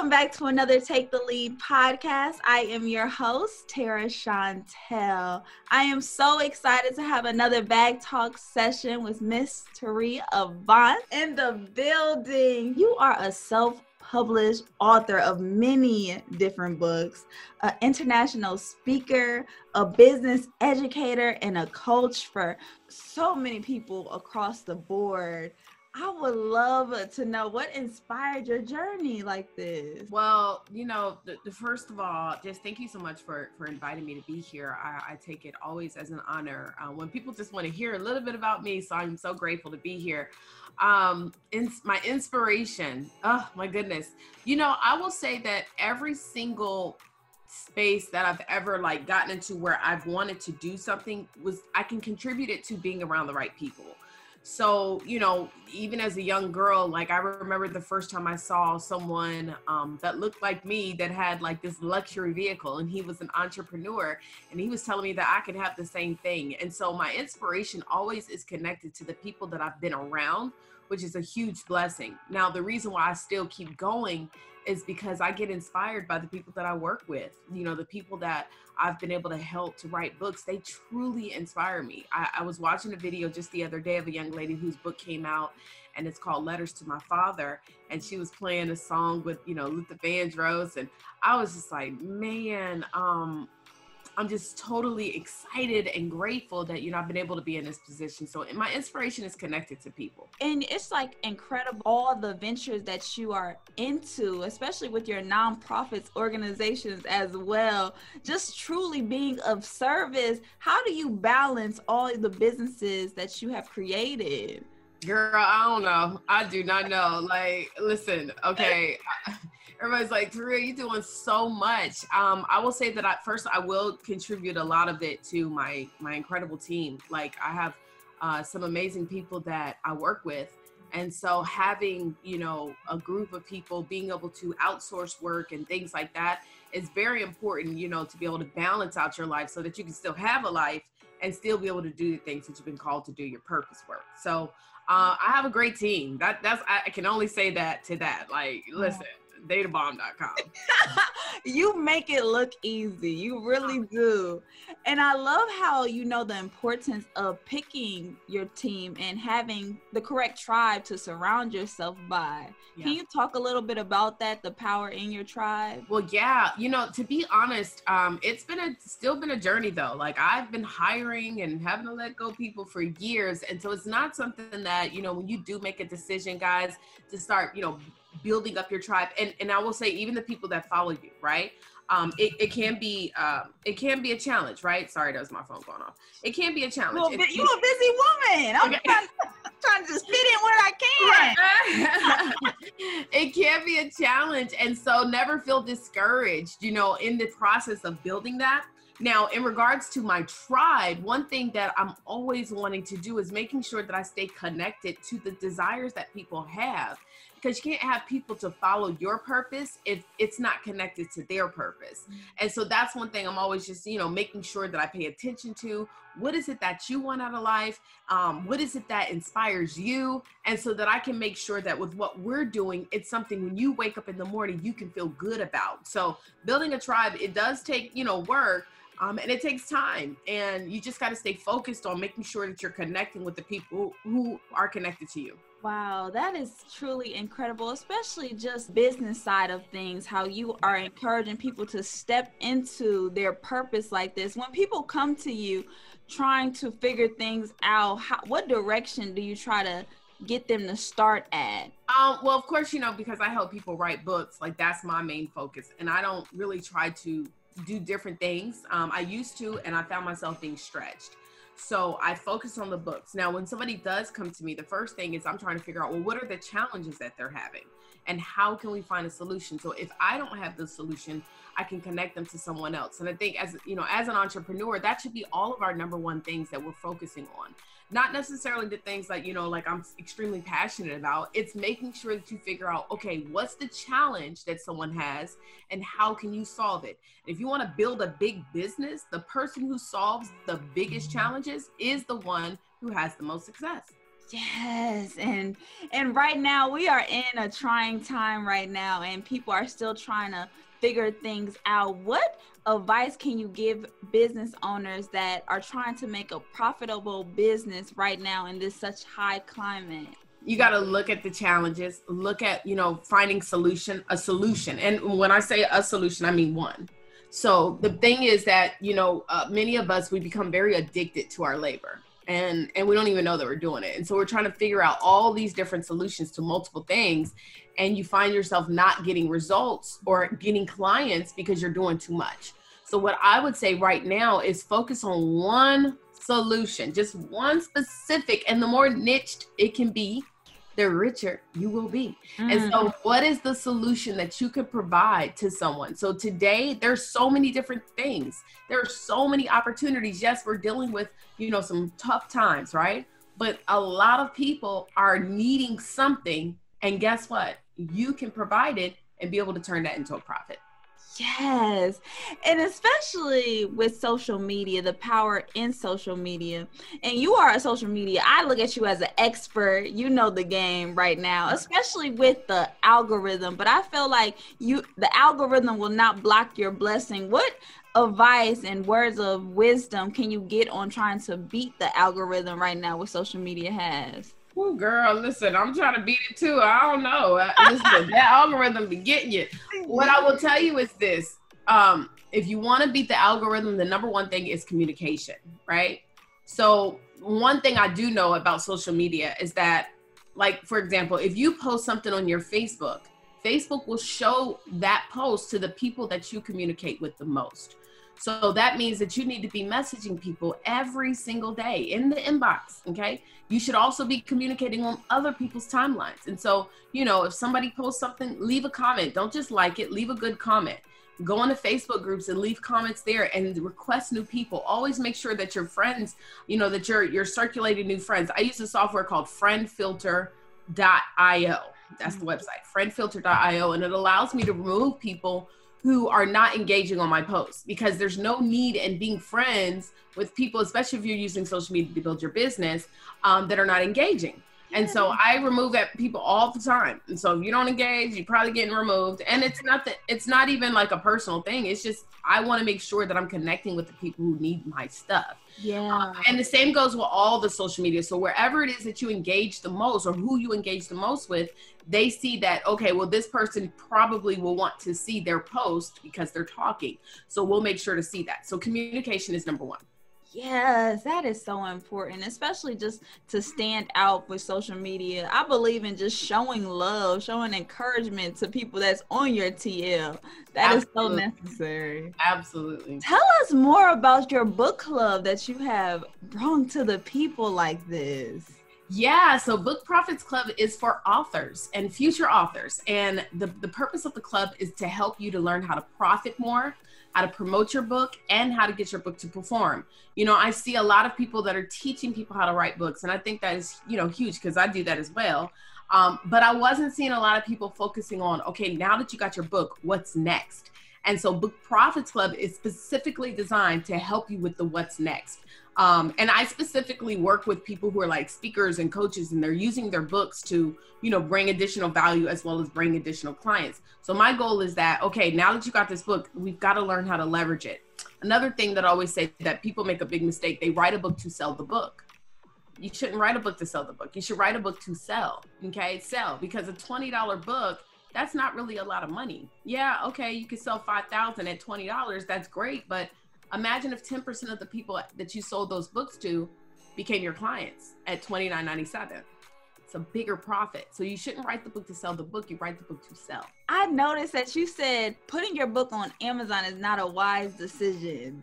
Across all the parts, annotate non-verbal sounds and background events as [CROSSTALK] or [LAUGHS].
Welcome back to another Take the Lead podcast. I am your host, Tara Chantel. I am so excited to have another bag talk session with Miss Taria Avant in the building. You are a self published author of many different books, an international speaker, a business educator, and a coach for so many people across the board. I would love to know what inspired your journey like this. Well, you know, the, the first of all, just thank you so much for for inviting me to be here. I, I take it always as an honor uh, when people just want to hear a little bit about me. So I'm so grateful to be here. Um, in, my inspiration. Oh my goodness. You know, I will say that every single space that I've ever like gotten into where I've wanted to do something was I can contribute it to being around the right people. So, you know, even as a young girl, like I remember the first time I saw someone um, that looked like me that had like this luxury vehicle and he was an entrepreneur and he was telling me that I could have the same thing. And so my inspiration always is connected to the people that I've been around, which is a huge blessing. Now, the reason why I still keep going is because I get inspired by the people that I work with. You know, the people that I've been able to help to write books, they truly inspire me. I, I, was watching a video just the other day of a young lady whose book came out and it's called Letters to My Father. And she was playing a song with, you know, Luther Vandross. And I was just like, man, um, I'm just totally excited and grateful that you know I've been able to be in this position. So my inspiration is connected to people. And it's like incredible all the ventures that you are into, especially with your nonprofits organizations as well. Just truly being of service. How do you balance all the businesses that you have created? Girl, I don't know. I do not know. Like, listen, okay everybody's like, Taria, you're doing so much. Um, I will say that at first I will contribute a lot of it to my my incredible team. Like I have uh, some amazing people that I work with. And so having, you know, a group of people being able to outsource work and things like that is very important, you know, to be able to balance out your life so that you can still have a life and still be able to do the things that you've been called to do your purpose work. So uh, I have a great team. That that's I can only say that to that. Like, listen, databomb.com. [LAUGHS] you make it look easy. You really do. And I love how you know the importance of picking your team and having the correct tribe to surround yourself by. Yeah. Can you talk a little bit about that, the power in your tribe? Well, yeah, you know, to be honest, um, it's been a still been a journey though. Like I've been hiring and having to let go people for years. And so it's not something that, you know, when you do make a decision, guys, to start, you know, building up your tribe and and i will say even the people that follow you right um, it, it can be um, it can be a challenge, right? Sorry, that was my phone going off. It can be a challenge. Well, you a busy woman. I'm okay. trying, trying, to just fit in where I can. [LAUGHS] it can be a challenge, and so never feel discouraged. You know, in the process of building that. Now, in regards to my tribe, one thing that I'm always wanting to do is making sure that I stay connected to the desires that people have because you can't have people to follow your purpose if it's not connected to their purpose. Mm-hmm. And so that's one thing I'm always just, you know, making sure that I pay attention to. What is it that you want out of life? Um, what is it that inspires you? And so that I can make sure that with what we're doing, it's something when you wake up in the morning, you can feel good about. So building a tribe, it does take, you know, work. Um, and it takes time and you just got to stay focused on making sure that you're connecting with the people who are connected to you Wow, that is truly incredible, especially just business side of things, how you are encouraging people to step into their purpose like this. When people come to you trying to figure things out, how, what direction do you try to get them to start at? Um, well, of course, you know, because I help people write books, like that's my main focus. And I don't really try to do different things. Um, I used to, and I found myself being stretched. So I focus on the books. Now, when somebody does come to me, the first thing is I'm trying to figure out, well, what are the challenges that they're having? And how can we find a solution? So if I don't have the solution, I can connect them to someone else. And I think as you know, as an entrepreneur, that should be all of our number one things that we're focusing on. Not necessarily the things that you know like i'm extremely passionate about. It's making sure that you figure out okay what's the challenge that someone has and how can you solve it? If you want to build a big business the person who solves the biggest challenges is the one who has the most success. Yes, and and right now we are in a trying time right now, and people are still trying to figure things out. What advice can you give business owners that are trying to make a profitable business right now in this such high climate? you got to look at the challenges look at you know finding solution a solution and when i say a solution i mean one so the thing is that you know uh, many of us we become very addicted to our labor and and we don't even know that we're doing it and so we're trying to figure out all these different solutions to multiple things and you find yourself not getting results or getting clients because you're doing too much so what i would say right now is focus on one solution just one specific and the more niched it can be the richer you will be. Mm. And so, mm. what is the solution that you could provide to someone? So, today there's so many different things. There are so many opportunities. Yes, we're dealing with, you know, some tough times, right? But a lot of people are needing something. And guess what? You can provide it and be able to turn that into a profit. Yes. And especially with social media, the power in social media. And you are a social media. I look at you as an expert. You know the game right now, especially with the algorithm. But I feel like you the algorithm will not block your blessing. What advice and words of wisdom can you get on trying to beat the algorithm right now what social media has? Well, girl, listen, I'm trying to beat it too. I don't know. Listen, that [LAUGHS] algorithm be getting you. What I will tell you is this. Um, if you want to beat the algorithm, the number one thing is communication, right? So one thing I do know about social media is that, like, for example, if you post something on your Facebook, Facebook will show that post to the people that you communicate with the most. So that means that you need to be messaging people every single day in the inbox. Okay. You should also be communicating on other people's timelines. And so, you know, if somebody posts something, leave a comment. Don't just like it, leave a good comment. Go on to Facebook groups and leave comments there and request new people. Always make sure that your friends, you know, that you're you're circulating new friends. I use a software called friendfilter.io. That's the mm-hmm. website, friendfilter.io, and it allows me to remove people who are not engaging on my posts because there's no need in being friends with people, especially if you're using social media to build your business, um, that are not engaging. And so I remove that people all the time. And so if you don't engage, you're probably getting removed. And it's not that it's not even like a personal thing. It's just I want to make sure that I'm connecting with the people who need my stuff. Yeah. Uh, and the same goes with all the social media. So wherever it is that you engage the most or who you engage the most with, they see that okay, well this person probably will want to see their post because they're talking. So we'll make sure to see that. So communication is number 1. Yes, that is so important, especially just to stand out with social media. I believe in just showing love, showing encouragement to people that's on your TL. That Absolutely. is so necessary. Absolutely. Tell us more about your book club that you have brought to the people like this. Yeah, so Book Profits Club is for authors and future authors. And the, the purpose of the club is to help you to learn how to profit more how to promote your book, and how to get your book to perform. You know, I see a lot of people that are teaching people how to write books, and I think that is, you know, huge because I do that as well. Um, but I wasn't seeing a lot of people focusing on, okay, now that you got your book, what's next? And so Book Profits Club is specifically designed to help you with the what's next. Um, and I specifically work with people who are like speakers and coaches, and they're using their books to, you know, bring additional value as well as bring additional clients. So my goal is that, okay, now that you got this book, we've got to learn how to leverage it. Another thing that I always say that people make a big mistake, they write a book to sell the book. You shouldn't write a book to sell the book. You should write a book to sell. Okay, sell because a $20 book that's not really a lot of money. Yeah, okay, you could sell 5000 at $20. That's great, but Imagine if 10% of the people that you sold those books to became your clients at $29.97. It's a bigger profit. So you shouldn't write the book to sell the book, you write the book to sell. I noticed that you said putting your book on Amazon is not a wise decision.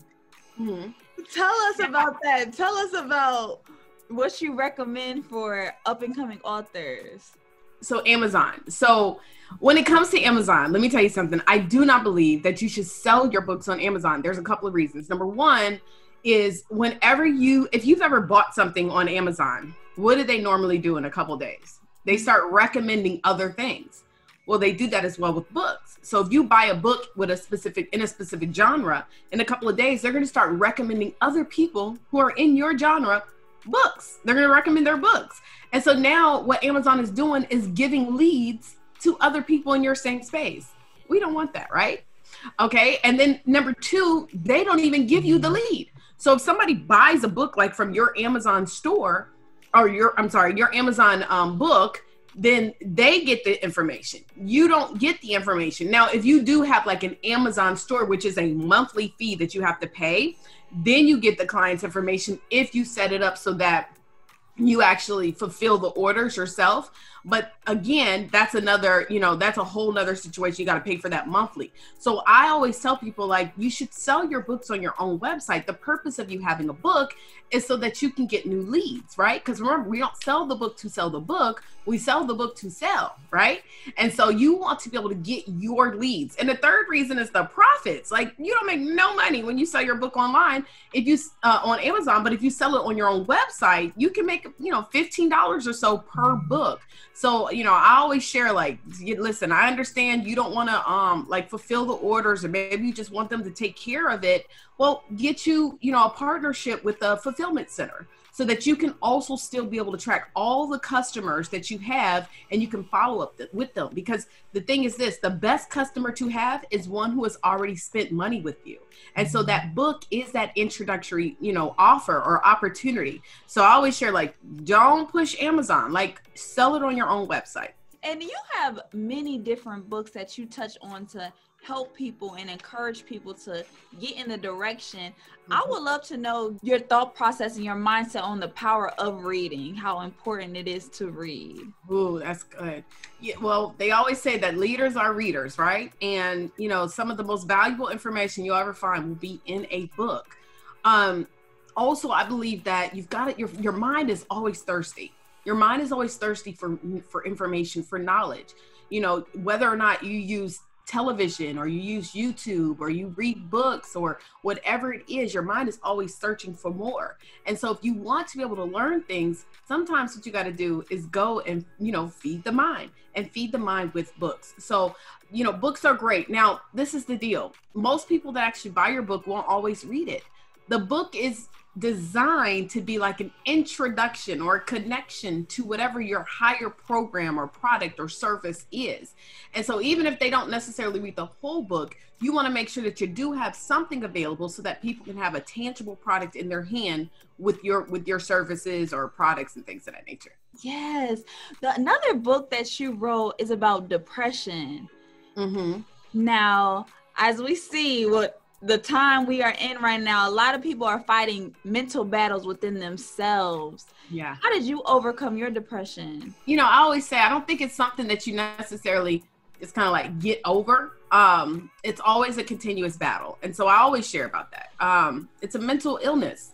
Mm-hmm. Tell us about that. Tell us about what you recommend for up and coming authors. So, Amazon. So, when it comes to Amazon, let me tell you something. I do not believe that you should sell your books on Amazon. There's a couple of reasons. Number one is whenever you, if you've ever bought something on Amazon, what do they normally do in a couple days? They start recommending other things. Well, they do that as well with books. So if you buy a book with a specific in a specific genre, in a couple of days, they're going to start recommending other people who are in your genre books. They're going to recommend their books. And so now what Amazon is doing is giving leads to other people in your same space. We don't want that, right? Okay. And then number two, they don't even give you the lead. So if somebody buys a book like from your Amazon store or your, I'm sorry, your Amazon um, book, then they get the information. You don't get the information. Now, if you do have like an Amazon store, which is a monthly fee that you have to pay, then you get the client's information if you set it up so that you actually fulfill the orders yourself but again that's another you know that's a whole nother situation. You got to pay for that monthly. So i always tell people like you should sell your books on your own website. The purpose of you having a book is so that you can get new leads right? Because remember we don't sell the book to sell the book. We sell the book to sell right? And so you want to be able to get your leads. And the third reason is the profits. Like you don't make no money when you sell your book online if you uh, on amazon. But if you sell it on your own website you can make you know $15 or so per book so, you know, I always share like, listen, I understand you don't want to um like fulfill the orders or maybe you just want them to take care of it. Well, get you, you know, a partnership with a fulfillment center so that you can also still be able to track all the customers that you have and you can follow up with them. Because the thing is this the best customer to have is one who has already spent money with you. And so that book is that introductory you know offer or opportunity. So i always share like don't push amazon. Like sell it on your own website. And you have many different books that you touch on to help people and encourage people to get in the direction. Mm-hmm. I would love to know your thought process and your mindset on the power of reading, how important it is to read. Ooh, that's good. Yeah, well, they always say that leaders are readers, right? And you know, some of the most valuable information you'll ever find will be in a book. Um, also, I believe that you've got it. Your your mind is always thirsty. Your mind is always thirsty for for information, for knowledge. You know, whether or not you use television or you use YouTube or you read books or whatever it is, your mind is always searching for more. And so if you want to be able to learn things, sometimes what you got to do is go and, you know, feed the mind and feed the mind with books. So, you know, books are great. Now, this is the deal. Most people that actually buy your book won't always read it. The book is designed to be like an introduction or a connection to whatever your higher program or product or service is. And so even if they don't necessarily read the whole book, you want to make sure that you do have something available so that people can have a tangible product in their hand with your with your services or products and things of that nature. Yes. The, another book that you wrote is about depression. Mm-hmm. Now, as we see what the time we are in right now, a lot of people are fighting mental battles within themselves. Yeah. How did you overcome your depression? You know, I always say I don't think it's something that you necessarily it's kind of like get over. Um, it's always a continuous battle. And so I always share about that. Um, it's a mental illness.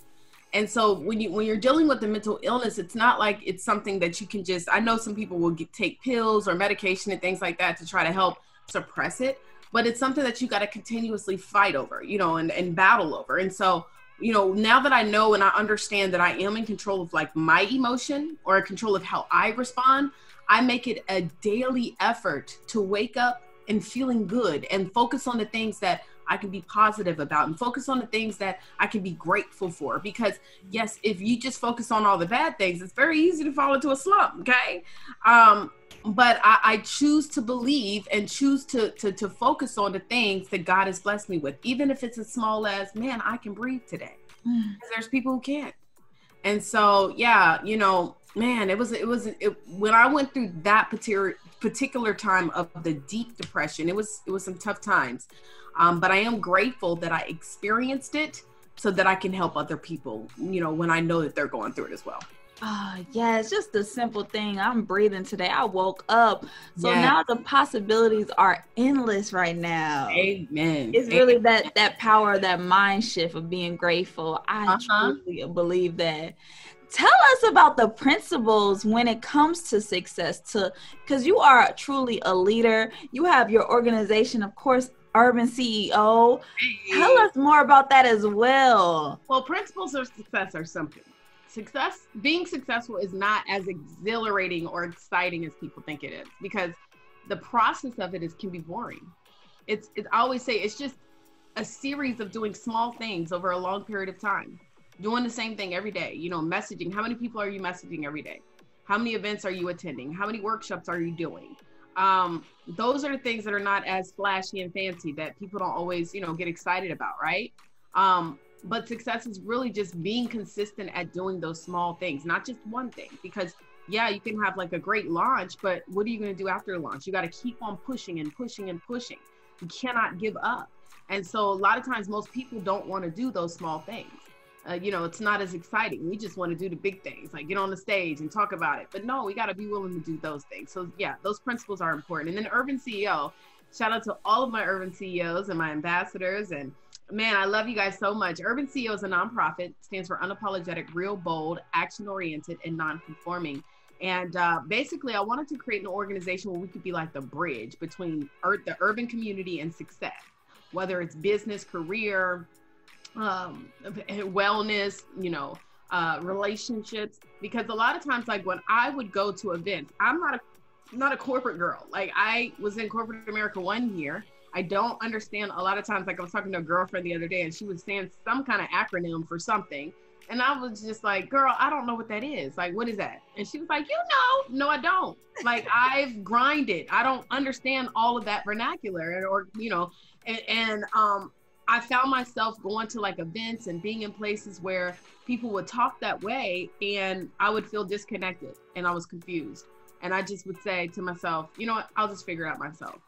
And so when you when you're dealing with the mental illness, it's not like it's something that you can just I know some people will get, take pills or medication and things like that to try to help suppress it but it's something that you got to continuously fight over, you know, and, and battle over. And so, you know, now that I know and I understand that I am in control of like my emotion or control of how I respond, I make it a daily effort to wake up and feeling good and focus on the things that I can be positive about and focus on the things that I can be grateful for. Because, yes, if you just focus on all the bad things, it's very easy to fall into a slump. Okay. Um, but I, I, choose to believe and choose to, to to focus on the things that God has blessed me with, even if it's as small as man, I can breathe today. Mm. There's people who can't, and so yeah, you know, man, it was it was it, when I went through that particular particular time of the deep depression. It was it was some tough times, um, but I am grateful that I experienced it so that I can help other people. You know, when I know that they're going through it as well. Oh, yeah, it's just a simple thing. I'm breathing today. I woke up. So yeah. now the possibilities are endless right now. Amen. It's Amen. really that that power, that mind shift of being grateful. I uh-huh. truly believe that. Tell us about the principles when it comes to success to cuz you are truly a leader. You have your organization, of course, Urban CEO. Tell us more about that as well. Well, principles of success are something success being successful is not as exhilarating or exciting as people think it is because the process of it is can be boring it's, it's i always say it's just a series of doing small things over a long period of time doing the same thing every day. You know, messaging. How many people are you messaging every day? How many events are you attending? How many workshops are you doing? Um, those are the things that are not as flashy and fancy that people don't always, you know, get excited about, right? Um, but success is really just being consistent at doing those small things, not just one thing. Because yeah, you can have like a great launch, but what are you going to do after launch? You got to keep on pushing and pushing and pushing. You cannot give up. And so a lot of times, most people don't want to do those small things. Uh, you know, it's not as exciting. We just want to do the big things, like get on the stage and talk about it. But no, we got to be willing to do those things. So yeah, those principles are important. And then Urban CEO, shout out to all of my Urban CEOs and my ambassadors and man, I love you guys so much. Urban CEO is a nonprofit, stands for unapologetic, real, bold, action oriented, and non conforming. And uh, basically, I wanted to create an organization where we could be like the bridge between ur- the urban community and success, whether it's business, career, um, wellness, you know, uh, relationships. Because a lot of times, like when I would go to events, I'm not a not a corporate girl. Like I was in corporate America one year, I don't understand a lot of times. Like I was talking to a girlfriend the other day, and she was saying some kind of acronym for something, and I was just like, "Girl, I don't know what that is. Like, what is that?" And she was like, "You know, no, I don't. Like, [LAUGHS] I've grinded. I don't understand all of that vernacular, or you know, and, and um, I found myself going to like events and being in places where people would talk that way, and I would feel disconnected, and I was confused, and I just would say to myself, "You know what? I'll just figure it out myself."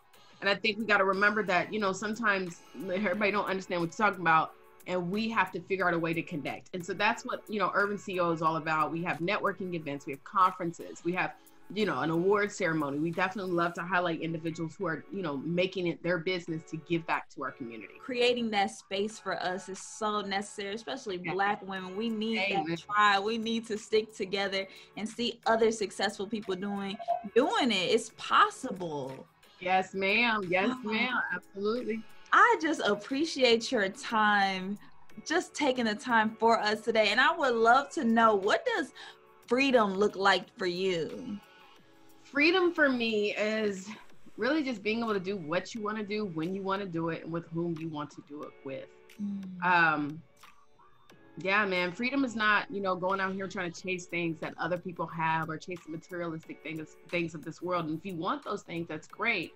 And I think we got to remember that, you know, sometimes everybody don't understand what you're talking about and we have to figure out a way to connect. And so that's what, you know, Urban CEO is all about. We have networking events, we have conferences, we have, you know, an award ceremony. We definitely love to highlight individuals who are, you know, making it their business to give back to our community. Creating that space for us is so necessary, especially yeah. black women. We need Amen. that tribe. We need to stick together and see other successful people doing doing it. It's possible. Yes, ma'am. Yes, uh-huh. ma'am. Absolutely. I just appreciate your time, just taking the time for us today. And I would love to know what does freedom look like for you? Freedom for me is really just being able to do what you want to do, when you want to do it, and with whom you want to do it with. Mm. Um, yeah, man. Freedom is not, you know, going out here trying to chase things that other people have or chase the materialistic things things of this world. And if you want those things, that's great.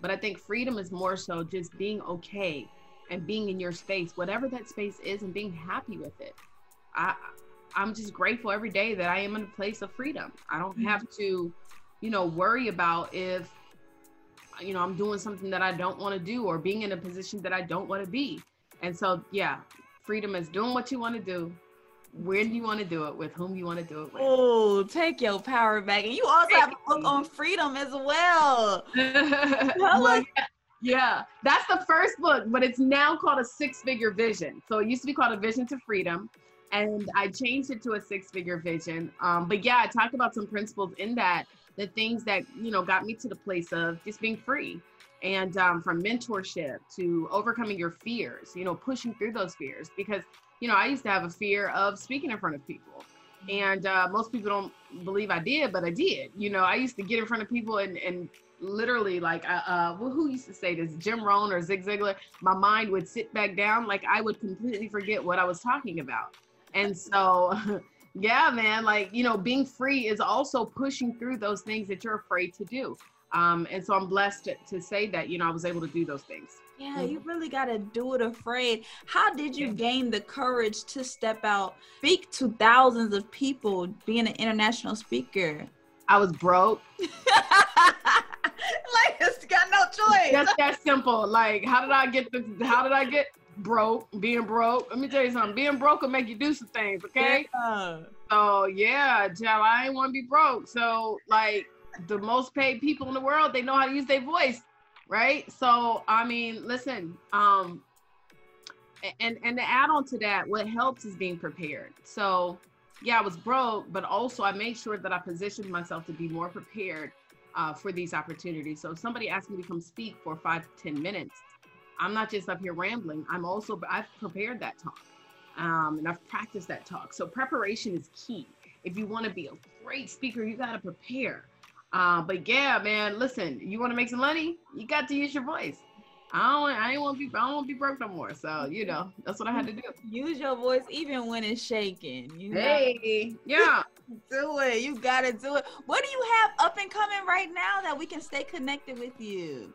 But I think freedom is more so just being okay and being in your space, whatever that space is, and being happy with it. I I'm just grateful every day that I am in a place of freedom. I don't mm-hmm. have to, you know, worry about if you know I'm doing something that I don't want to do or being in a position that I don't want to be. And so, yeah, freedom is doing what you want to do, when you want to do it, with whom you want to do it with. Oh, take your power back. And you also have a book on freedom as well. [LAUGHS] well yeah, that's the first book, but it's now called a six figure vision. So it used to be called a vision to freedom. And I changed it to a six figure vision. Um, but yeah, I talked about some principles in that, the things that, you know, got me to the place of just being free and um, from mentorship to overcoming your fears you know pushing through those fears because you know i used to have a fear of speaking in front of people. And uh, most people don't believe i did but i did. You know i used to get in front of people and, and literally like uh, uh well, who used to say this? Jim rohn or zig ziglar? My mind would sit back down like i would completely forget what i was talking about and so [LAUGHS] yeah man like you know being free is also pushing through those things that you're afraid to do um, and so I'm blessed to, to, say that, you know, I was able to do those things. Yeah, you really got to do it afraid. How did you gain the courage to step out, speak to thousands of people, being an international speaker? I was broke. [LAUGHS] like, it's got no choice. that's that simple. Like, how did I get the, how did I get broke? Being broke. Let me tell you something. Being broke will make you do some things, okay? Yeah. So, yeah, child, I ain't want to be broke. So, like, the most paid people in the world, they know how to use their voice, right? So I mean, listen, um, and and to add on to that, what helps is being prepared. So yeah, I was broke, but also I made sure that I positioned myself to be more prepared uh, for these opportunities. So if somebody asked me to come speak for five to ten minutes, I'm not just up here rambling. I'm also I've prepared that talk, um, and I've practiced that talk. So preparation is key. If you want to be a great speaker, you got to prepare. Uh, but yeah, man, listen, you want to make some money? You got to use your voice. I don't I ain't want to be I don't want to be broke no more. So you know that's what I had to do. Use your voice even when it's shaking. You know? Hey, yeah. [LAUGHS] do it. You gotta do it. What do you have up and coming right now that we can stay connected with you?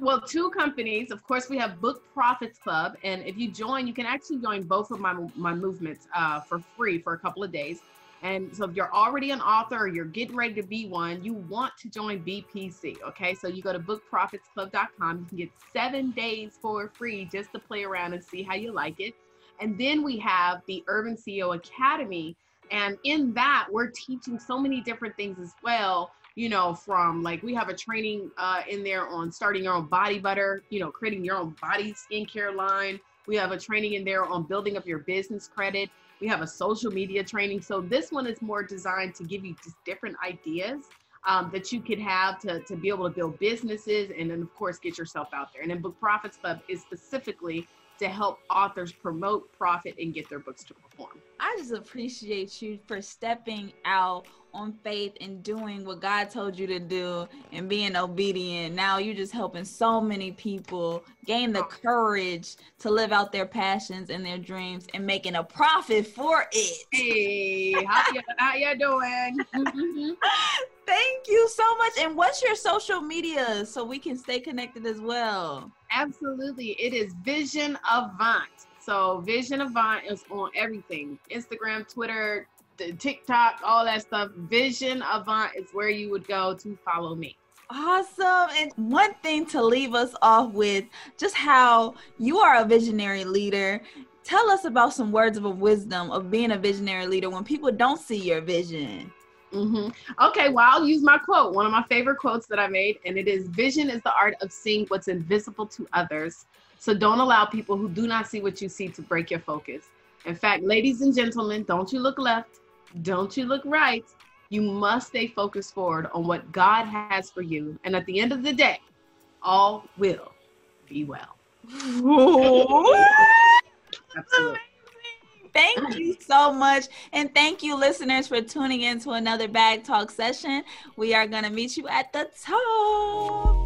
Well, two companies. Of course, we have Book Profits Club, and if you join, you can actually join both of my my movements uh, for free for a couple of days. And so, if you're already an author or you're getting ready to be one, you want to join BPC. Okay, so you go to bookprofitsclub.com. You can get seven days for free just to play around and see how you like it. And then we have the Urban CEO Academy, and in that, we're teaching so many different things as well you know, from like we have a training uh, in there on starting your own body butter, you know, creating your own body skincare line. We have a training in there on building up your business credit. We have a social media training. So this one is more designed to give you just different ideas um, that you could have to, to be able to build businesses and then of course get yourself out there. And then Book Profits Club is specifically to help authors promote, profit, and get their books to perform. I just appreciate you for stepping out on faith and doing what God told you to do and being obedient. Now you're just helping so many people gain the courage to live out their passions and their dreams and making a profit for it. Hey, how [LAUGHS] you, how you doing? [LAUGHS] Thank you so much. And what's your social media so we can stay connected as well? Absolutely. It is Vision Avant. So Vision Avant is on everything. Instagram, Twitter, TikTok, all that stuff. Vision Avant is where you would go to follow me. Awesome. And one thing to leave us off with just how you are a visionary leader. Tell us about some words of wisdom of being a visionary leader when people don't see your vision. Mm-hmm. Okay, well, I'll use my quote, one of my favorite quotes that I made, and it is Vision is the art of seeing what's invisible to others. So don't allow people who do not see what you see to break your focus. In fact, ladies and gentlemen, don't you look left, don't you look right. You must stay focused forward on what God has for you. And at the end of the day, all will be well. Absolutely. Thank you so much. And thank you, listeners, for tuning in to another Bag Talk session. We are going to meet you at the top.